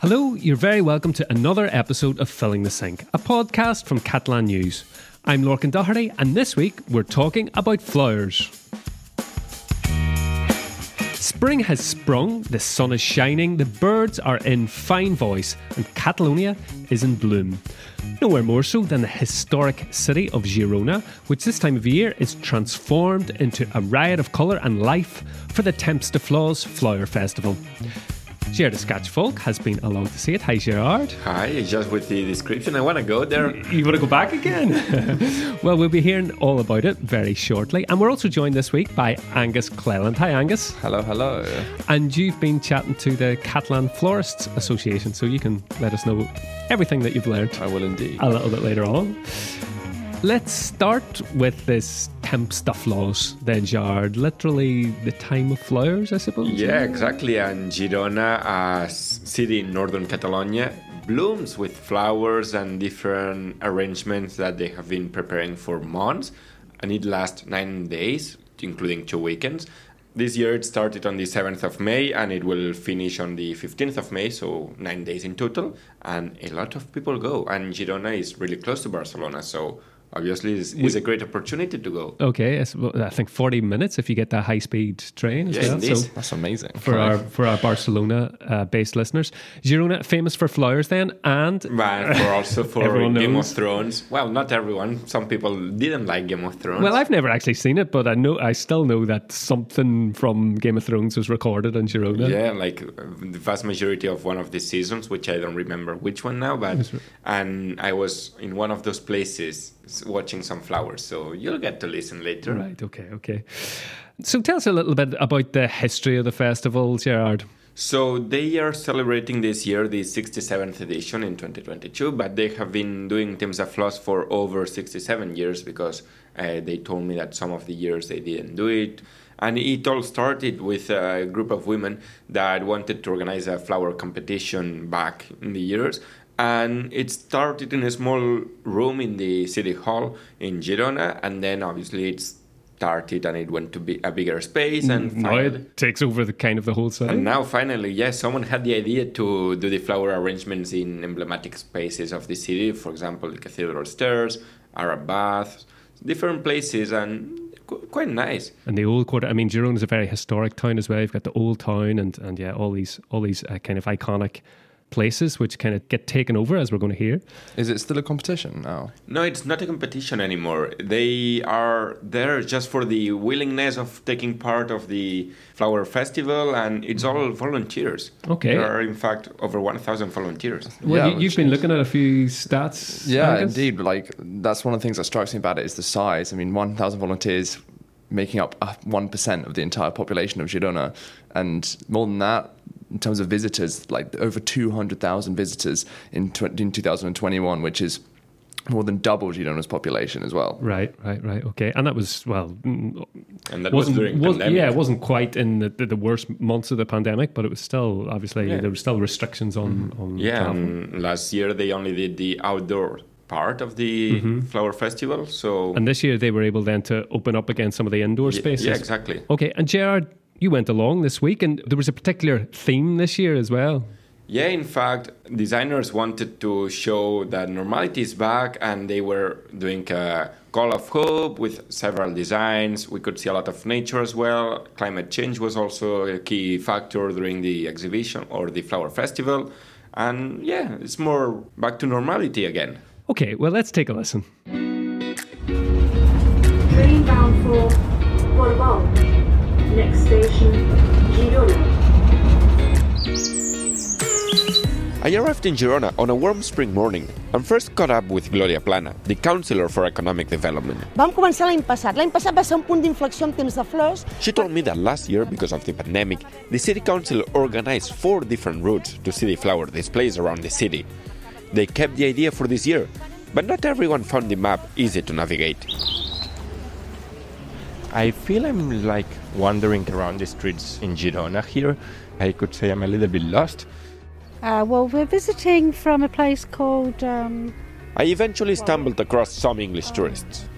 Hello, you're very welcome to another episode of Filling the Sink, a podcast from Catalan News. I'm Lorcan Doherty, and this week we're talking about flowers. Spring has sprung, the sun is shining, the birds are in fine voice, and Catalonia is in bloom. Nowhere more so than the historic city of Girona, which this time of year is transformed into a riot of colour and life for the Temps de Flors Flower Festival. Gerard Escaich Folch has been along to see it. Hi, Gerard. Hi, just with the description, I want to go there. You want to go back again? well, we'll be hearing all about it very shortly. And we're also joined this week by Angus Cleland. Hi, Angus. Hello, hello. And you've been chatting to the Catalan Florists Association, so you can let us know everything that you've learned. I will indeed. A little bit later on. Let's start with this temps de flors, then, Gerard. Literally the time of flowers, I suppose. Yeah, exactly. And Girona, a city in northern Catalonia, blooms with flowers and different arrangements that they have been preparing for months. And it lasts nine days, including two weekends. This year it started on the 7th of May and it will finish on the 15th of May, so nine days in total. And a lot of people go. And Girona is really close to Barcelona, so obviously it's, it's, a great opportunity to go. Okay, I think forty minutes if you get that high speed train as yeah, well. So that's amazing for our for our Barcelona uh, based listeners. Girona famous for flowers then, and right for also for Game of Thrones. Well, not everyone. Some people didn't like Game of Thrones. Well, I've never actually seen it, but I know I still know that something from Game of Thrones was recorded in Girona. Yeah, like the vast majority of one of the seasons, which I don't remember which one now, but and I was in one of those places watching some flowers. So you'll get to listen later. Right. Okay. Okay. So tell us a little bit about the history of the festival, Gerard. So they are celebrating this year the 67th edition in 2022, but they have been doing Temps de Flors for over 67 years because uh, they told me that some of the years they didn't do it. And it all started with a group of women that wanted to organize a flower competition back in the years and it started in a small room in the city hall in Girona, and then obviously it started and it went to be a bigger space, and now it takes over the kind of the whole city. And now finally, yes, someone had the idea to do the flower arrangements in emblematic spaces of the city, for example, the cathedral stairs, Arab baths, different places, and quite nice. And the old quarter. I mean, Girona is a very historic town as well. You've got the old town, and and yeah, all these all these uh, kind of iconic places which kind of get taken over as we're going to hear. Is it still a competition now? No, it's not a competition anymore. They are there just for the willingness of taking part of the flower festival and it's all mm-hmm. volunteers. Okay. There are in fact over 1000 volunteers. Well, yeah, you, have been looking at a few stats. Yeah, indeed. Like that's one of the things that strikes me about it is the size. I mean, 1000 volunteers making up 1% of the entire population of Girona and more than that in terms of visitors, like over 200,000 visitors in, tw- in 2021, which is more than double Girona's population as well. Right, right, right. Okay, and that was well, mm, and that wasn't was during was. Yeah, it wasn't quite in the, the, the, worst months of the pandemic, but it was still obviously yeah. there were still restrictions on mm-hmm. on. Yeah, last year they only did the outdoor part of the mm-hmm. flower festival. So and this year they were able then to open up again some of the indoor spaces. Yeah, exactly. Okay, and Gerard, you went along this week, and there was a particular theme this year as well. Yeah, in fact, designers wanted to show that normality is back, and they were doing a call of hope with several designs. We could see a lot of nature as well. Climate change was also a key factor during the exhibition or the flower festival. And yeah, it's more back to normality again. Okay, well, let's take a listen. I arrived in Girona on a warm spring morning and first caught up with Gloria Plana, the Councillor for Economic Development. Vam començar l'any passat. L'any passat va ser un punt d'inflexió en temps de flors. She told me that last year, because of the pandemic, the City Council organized four different routes to see the flower displays around the city. They kept the idea for this year, but not everyone found the map easy to navigate. I feel I'm like wandering around the streets in Girona here. I could say I'm a little bit lost. Uh, well, we're visiting from a place called. Um, I eventually stumbled across some English tourists.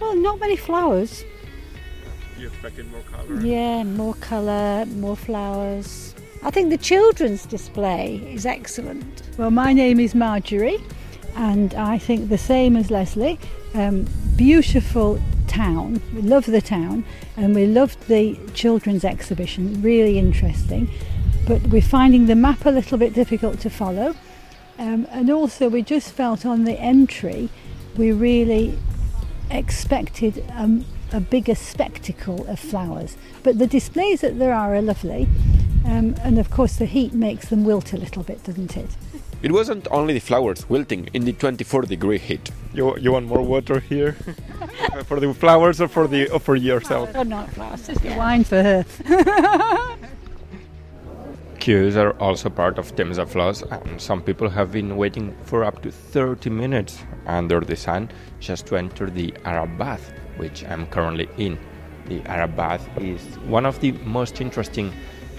Well, not many flowers. You expected more colour? Yeah, more colour, more flowers. I think the children's display is excellent. Well, my name is Marjorie, and I think the same as Leslie. Um, beautiful town. We love the town, and we loved the children's exhibition. Really interesting, but we're finding the map a little bit difficult to follow. Um, and also, we just felt on the entry, we really expected um, a bigger spectacle of flowers. But the displays that there are are lovely, um, and of course, the heat makes them wilt a little bit, doesn't it? It wasn't only the flowers wilting in the 24 degree heat. You, you want more water here? for the flowers or for the or for yourself? Oh, not flowers, just the wine for her. Queues are also part of Temps de Flors, and some people have been waiting for up to 30 minutes under the sun just to enter the Arab bath, which I'm currently in. The Arab bath is one of the most interesting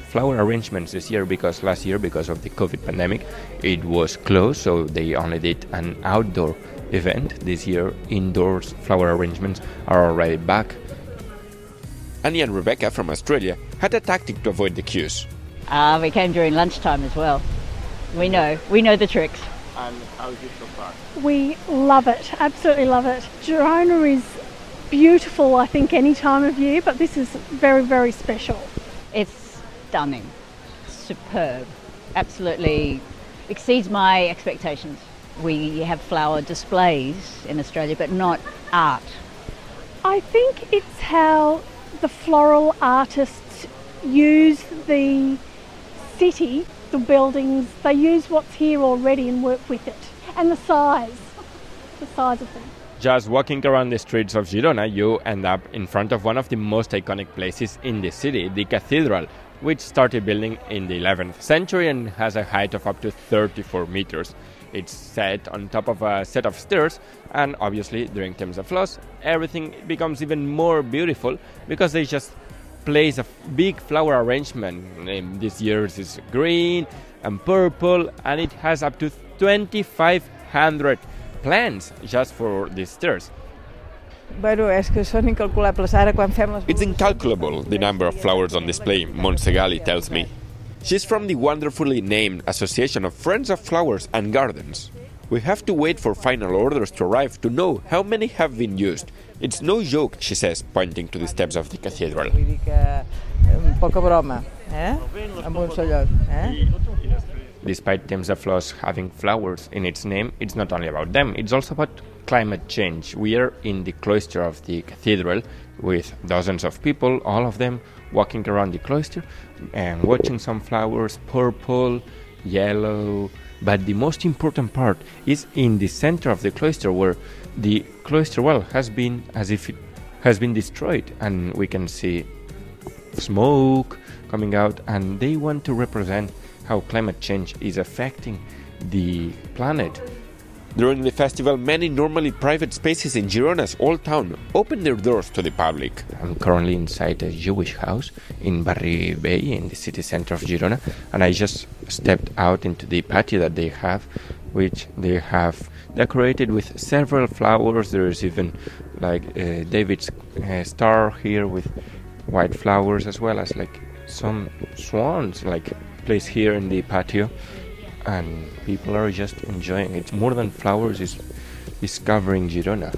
flower arrangements this year because last year, because of the COVID pandemic, it was closed, so they only did an outdoor event. This year, indoors flower arrangements are already back. Annie and Rebecca from Australia had a tactic to avoid the queues. Uh, we came during lunchtime as well. We know, we know the tricks. And how is it so far? We love it, absolutely love it. Girona is beautiful, I think, any time of year, but this is very, very special. It's stunning, superb, absolutely exceeds my expectations. We have flower displays in Australia, but not art. I think it's how the floral artists use the city, the buildings, they use what's here already and work with it. And the size, the size of them. Just walking around the streets of Girona, you end up in front of one of the most iconic places in the city, the cathedral, which started building in the 11th century and has a height of up to 34 meters. It's set on top of a set of stairs, and obviously, during Temps de Flors, everything becomes even more beautiful because they just place a big flower arrangement. And this year's is green and purple, and it has up to 2,500 plants just for these stairs. Bueno, és que són incalculables. Ara quan fem les... It's incalculable the number of flowers on display, Monsegali tells me. She's from the wonderfully named Association of Friends of Flowers and Gardens. We have to wait for final orders to arrive to know how many have been used. It's no joke, she says, pointing to the steps of the cathedral. Despite Temps de Flors having flowers in its name, it's not only about them, it's also about climate change. We are in the cloister of the cathedral with dozens of people, all of them walking around the cloister and watching some flowers, purple, yellow. But the most important part is in the center of the cloister where the cloister wall has been as if it has been destroyed and we can see smoke coming out and they want to represent how climate change is affecting the planet. During the festival, many normally private spaces in Girona's old town opened their doors to the public. I'm currently inside a Jewish house in Barri Vell in the city center of Girona, and I just stepped out into the patio that they have, which they have decorated with several flowers. There is even like uh, David's uh, star here with white flowers, as well as like some swans, like placed here in the patio and people are just enjoying it. More than flowers is discovering Girona.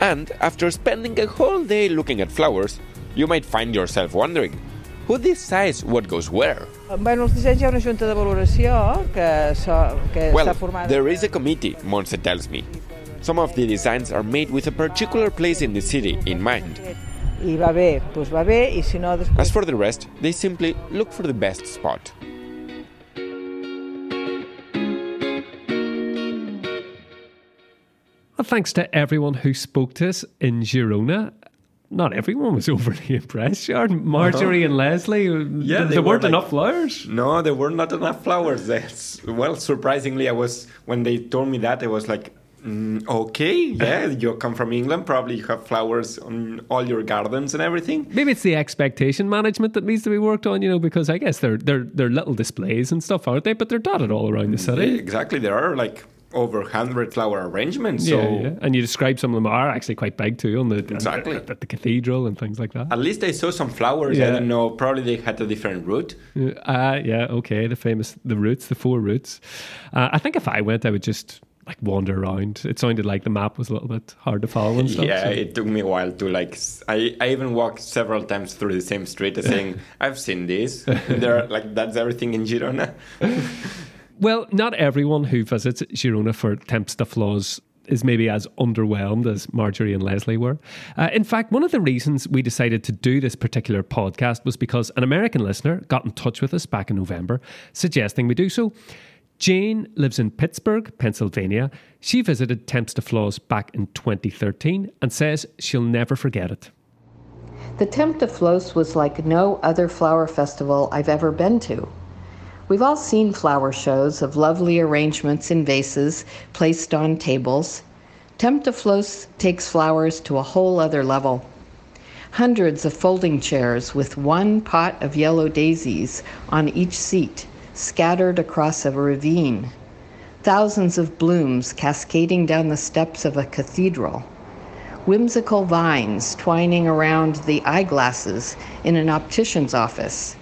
And after spending a whole day looking at flowers, you might find yourself wondering who decides what goes where? Bueno, els dissenys hi ha una junta de valoració que, so, que well, està formada... there is a committee, Montse tells me. Some of the designs are made with a particular place in the city in mind. I va bé, doncs va bé, i si no... Després... As for the rest, they simply look for the best spot. Well, thanks to everyone who spoke to us in Girona. Not everyone was overly impressed, Sharon. Marjorie and Leslie, Yeah, yeah, they there were weren't like- enough flowers. No, there were not enough flowers. That's, well, surprisingly, I was when they told me that I was like, mm, okay, yeah, you come from England, probably you have flowers on all your gardens and everything. Maybe it's the expectation management that needs to be worked on, you know, because I guess they're they're they're little displays and stuff, aren't they? But they're dotted all around the city. Exactly, there are like over 100 flower arrangements. Yeah, so yeah. And you describe some of them are actually quite big too on the Exactly. at the cathedral and things like that. at least I saw some flowers. Yeah. I don't know. Probably they had a different route. Uh, yeah, okay. The famous the routes, the four routes. Uh, I think if I went, I would just like wander around. It sounded like the map was a little bit hard to follow and stuff. yeah, so- it took me a while to like. I, I even walked several times through the same street, saying, "I've seen this." there, like that's everything in Girona. Well, not everyone who visits Girona for Temps de Flors is maybe as underwhelmed as Marjorie and Leslie were. Uh, in fact, one of the reasons we decided to do this particular podcast was because an American listener got in touch with us back in November suggesting we do so. Jane lives in Pittsburgh, Pennsylvania. She visited Temps de Flors back in 2013 and says she'll never forget it. The Temp de Flos was like no other flower festival I've ever been to. We've all seen flower shows of lovely arrangements in vases placed on tables. Temp takes flowers to a whole other level. Hundreds of folding chairs with one pot of yellow daisies on each seat, scattered across a ravine. Thousands of blooms cascading down the steps of a cathedral whimsical vines twining around the eyeglasses in an optician's office.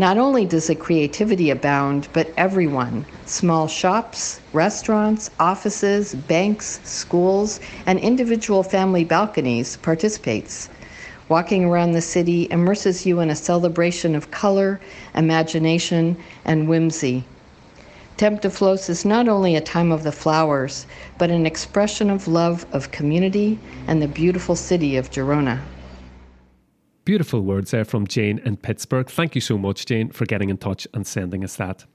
Not only does the creativity abound, but everyone small shops, restaurants, offices, banks, schools, and individual family balconies participates. Walking around the city immerses you in a celebration of color, imagination, and whimsy. Temp de Flos is not only a time of the flowers, but an expression of love of community and the beautiful city of Girona. Beautiful words there from Jane in Pittsburgh. Thank you so much, Jane, for getting in touch and sending us that.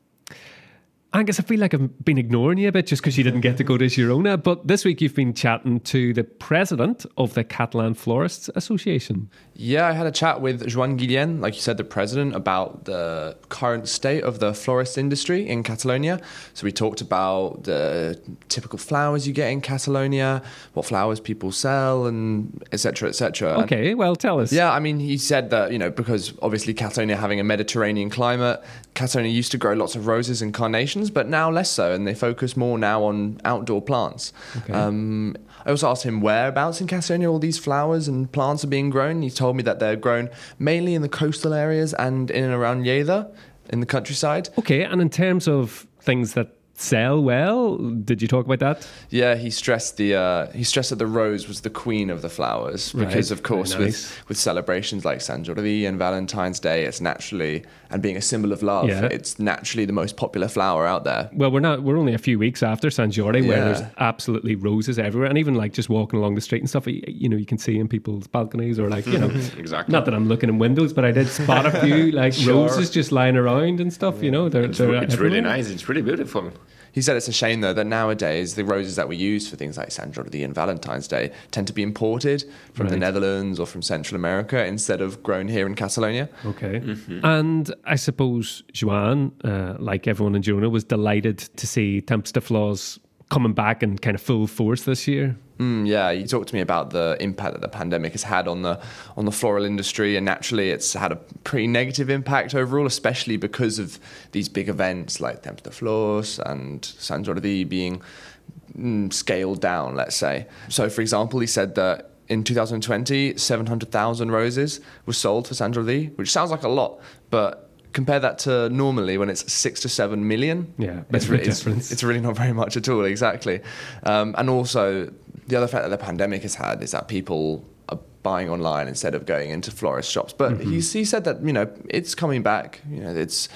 Angus, I feel like I've been ignoring you a bit just because you didn't get to go to Girona. But this week you've been chatting to the president of the Catalan Florists Association. Yeah, I had a chat with Joan Guillén, like you said, the president, about the current state of the florist industry in Catalonia. So we talked about the typical flowers you get in Catalonia, what flowers people sell, and etc. etc. Okay, well, tell us. Yeah, I mean, he said that, you know, because obviously Catalonia having a Mediterranean climate, Catalonia used to grow lots of roses and carnations, but now less so, and they focus more now on outdoor plants. Okay. Um, I also asked him whereabouts in Catalonia all these flowers and plants are being grown. He told me that they're grown mainly in the coastal areas and in and around Lleida, in the countryside. Okay, and in terms of things that sell well, did you talk about that? Yeah, he stressed the uh, he stressed that the rose was the queen of the flowers Right, because, of course, very with with celebrations like Sant Jordi and Valentine's Day, it's naturally and being a symbol of love, Yeah. it's naturally the most popular flower out there. Well, we're not. We're only a few weeks after Sant Jordi, where there's absolutely roses everywhere, and even like just walking along the street and stuff, you, know, you can see in people's balconies or like you know, Exactly. Not that I'm looking in windows, but I did spot a few like Sure. roses just lying around and stuff. You know, they're, It's, they're it's really nice. It's really beautiful. He said it's a shame though that nowadays the roses that we use for things like Sant Jordi and Valentine's Day tend to be imported from the Netherlands or from Central America instead of grown here in Catalonia. Okay. Mm-hmm. And I suppose Joanne, uh, like everyone in Girona, was delighted to see Temps de Flors coming back in kind of full force this year. Mm, yeah, you talked to me about the impact that the pandemic has had on the on the floral industry, and naturally, it's had a pretty negative impact overall, especially because of these big events like Temps de Flors and Sant Jordi being mm, scaled down. Let's say. So, for example, he said that. In 2020, 700,000 roses were sold for Sant Jordi, which sounds like a lot, but compare that to normally when it's six to seven million. Yeah, it's, big it's, it's really not very much at all, exactly. Um, and also, the other fact that the pandemic has had is that people are buying online instead of going into florist shops. But Mm-hmm. he, he said that, you know, it's coming back. You know, it's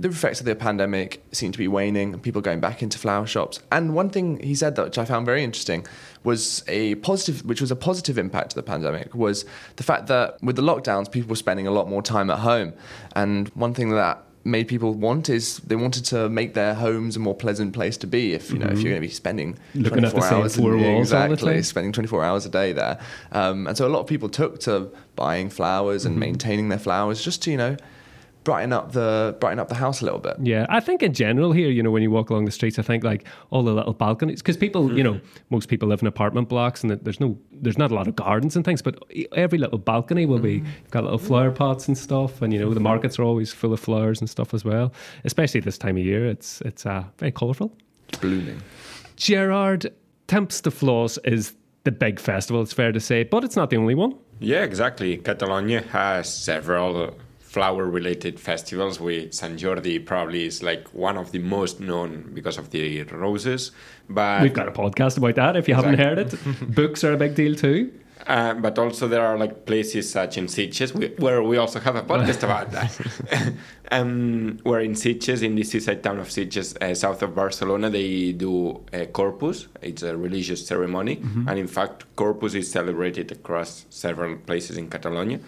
the effects of the pandemic seem to be waning and people going back into flower shops. And one thing he said that which I found very interesting was a positive, which was a positive impact of the pandemic, was the fact that with the lockdowns, people were spending a lot more time at home. And one thing that made people want is they wanted to make their homes a more pleasant place to be. If you know, if Mhm. you're going to be spending Looking at the 24 same hours, four walls all the exactly, spending 24 hours a day there, um, and so a lot of people took to buying flowers and Mhm. maintaining their flowers just to you know brighten up the brighten up the house a little bit. Yeah, I think in general here, you know, when you walk along the streets, I think like all the little balconies, because people, you know, most people live in apartment blocks, and there's no, there's not a lot of gardens and things, but e, every little balcony will be you've got little flower pots and stuff, and you know, the markets are always full of flowers and stuff as well. Especially this time of year, it's it's uh, very colourful. blooming. Gerard, Temps de Flors is the big festival, it's fair to say, but it's not the only one. Yeah, exactly. Catalonia has several flower related festivals with Sant Jordi probably is like one of the most known because of the roses but we've got a podcast about that if you exactly. haven't heard it books are a big deal too uh, but also there are like places such in Sitges where we also have a podcast about that. um, where in Sitges, in the seaside town of Sitges, uh, south of Barcelona, they do a Corpus. It's a religious ceremony, mm-hmm. and in fact, Corpus is celebrated across several places in Catalonia.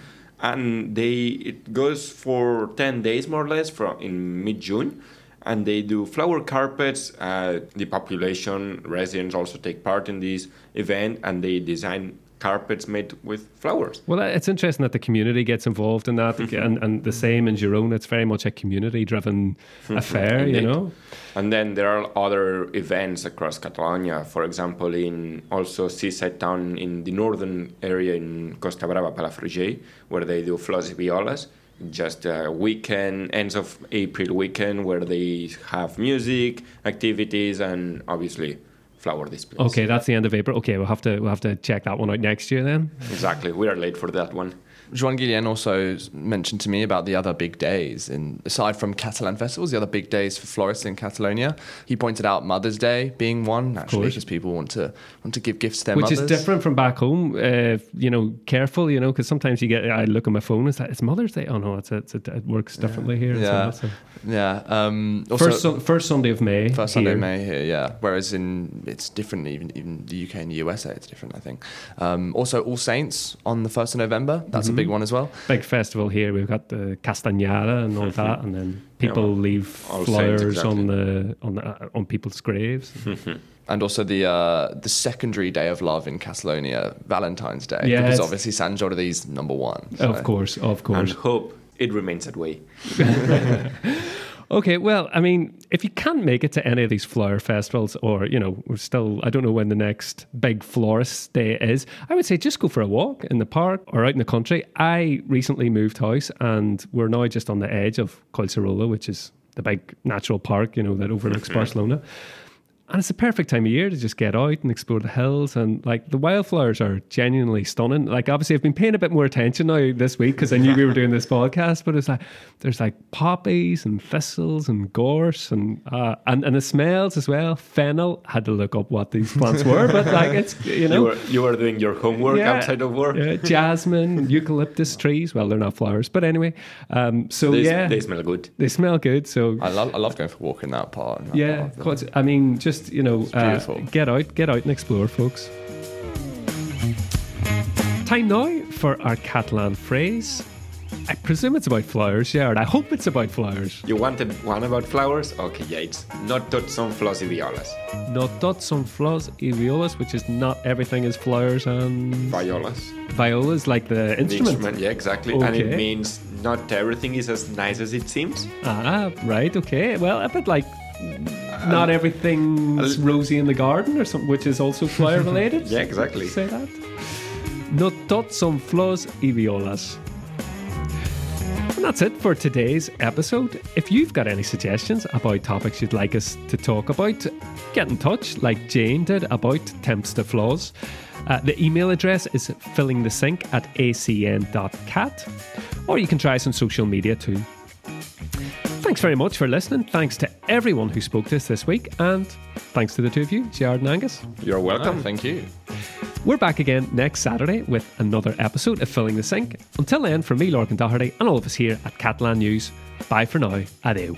And they it goes for ten days more or less from in mid June and they do flower carpets. Uh, the population residents also take part in this event, and they design carpets made with flowers. Well, it's interesting that the community gets involved in that, mm-hmm. and, and the same in Girona. It's very much a community-driven mm-hmm. affair, you know. And then there are other events across Catalonia. For example, in also seaside town in the northern area in Costa Brava, Palafrugell, where they do flors y violas. Just a weekend, ends of April weekend, where they have music, activities, and obviously flower displays. Okay, that's the end of April. Okay, we'll have to we'll have to check that one out next year then. Exactly, we are late for that one. Joan Guillen also mentioned to me about the other big days. And aside from Catalan festivals, the other big days for florists in Catalonia, he pointed out Mother's Day being one. Naturally, because people want to want to give gifts to their which mothers. is different from back home. Uh, you know, careful. You know, because sometimes you get. I look at my phone. It's like it's Mother's Day. Oh no, it's, a, it's a, it works differently yeah. here. Yeah, so yeah. Um, also, first, first Sunday of May. First Sunday of May here. Yeah. Whereas in it's different. Even even the UK and the USA, it's different. I think. Um, also, All Saints on the first of November. That's. A big one as well. Big festival here. We've got the Castanyada and all that, and then people yeah, well, leave flowers exactly. on the on the, uh, on people's graves. and also the uh, the secondary day of love in Catalonia, Valentine's Day, yes. because obviously Sant Jordi's number one. So. Of course, of course. And hope it remains that way. Okay, well, I mean, if you can't make it to any of these flower festivals, or you know, we're still, I don't know when the next big florist day is. I would say just go for a walk in the park or out in the country. I recently moved house, and we're now just on the edge of Collserola, which is the big natural park, you know, that overlooks mm-hmm. Barcelona and it's the perfect time of year to just get out and explore the hills. And like the wildflowers are genuinely stunning. Like obviously i've been paying a bit more attention now this week because i knew we were doing this podcast but it's like there's like poppies and thistles and gorse and uh, and and the smells as well. Fennel had to look up what these plants were but like it's you know. you were, you were doing your homework yeah, outside of work. Yeah, jasmine eucalyptus trees. Well they're not flowers but anyway um, so they, yeah. they smell good. They smell good so i love, I love going for a walk in that part that yeah part i mean just just you know uh, get out, get out and explore, folks. Time now for our Catalan phrase. I presume it's about flowers, Jared. I hope it's about flowers. You wanted one about flowers? Okay, yeah, it's not tot son flors y violas. Not tot son flors y violas, which is not everything is flowers and... Violas. Violas, like the instrument? The instrument, yeah, exactly. Okay. And it means not everything is as nice as it seems. Ah, right, okay. Well, a bit like not everything's rosy in the garden or something, which is also flower related. yeah, exactly. Say that. No tot son flors y violas. And that's it for today's episode. If you've got any suggestions about topics you'd like us to talk about, get in touch like Jane did about Temps de Flors. Uh, the email address is fillingthesink at acn.cat, or you can try us on social media too. Thanks very much for listening. Thanks to everyone who spoke to us this week, and thanks to the two of you, Gerard and Angus. You're welcome. Oh, thank you. We're back again next Saturday with another episode of Filling the Sink. Until then, from me, Lorcan Doherty, and all of us here at Catalan News, bye for now. Adieu.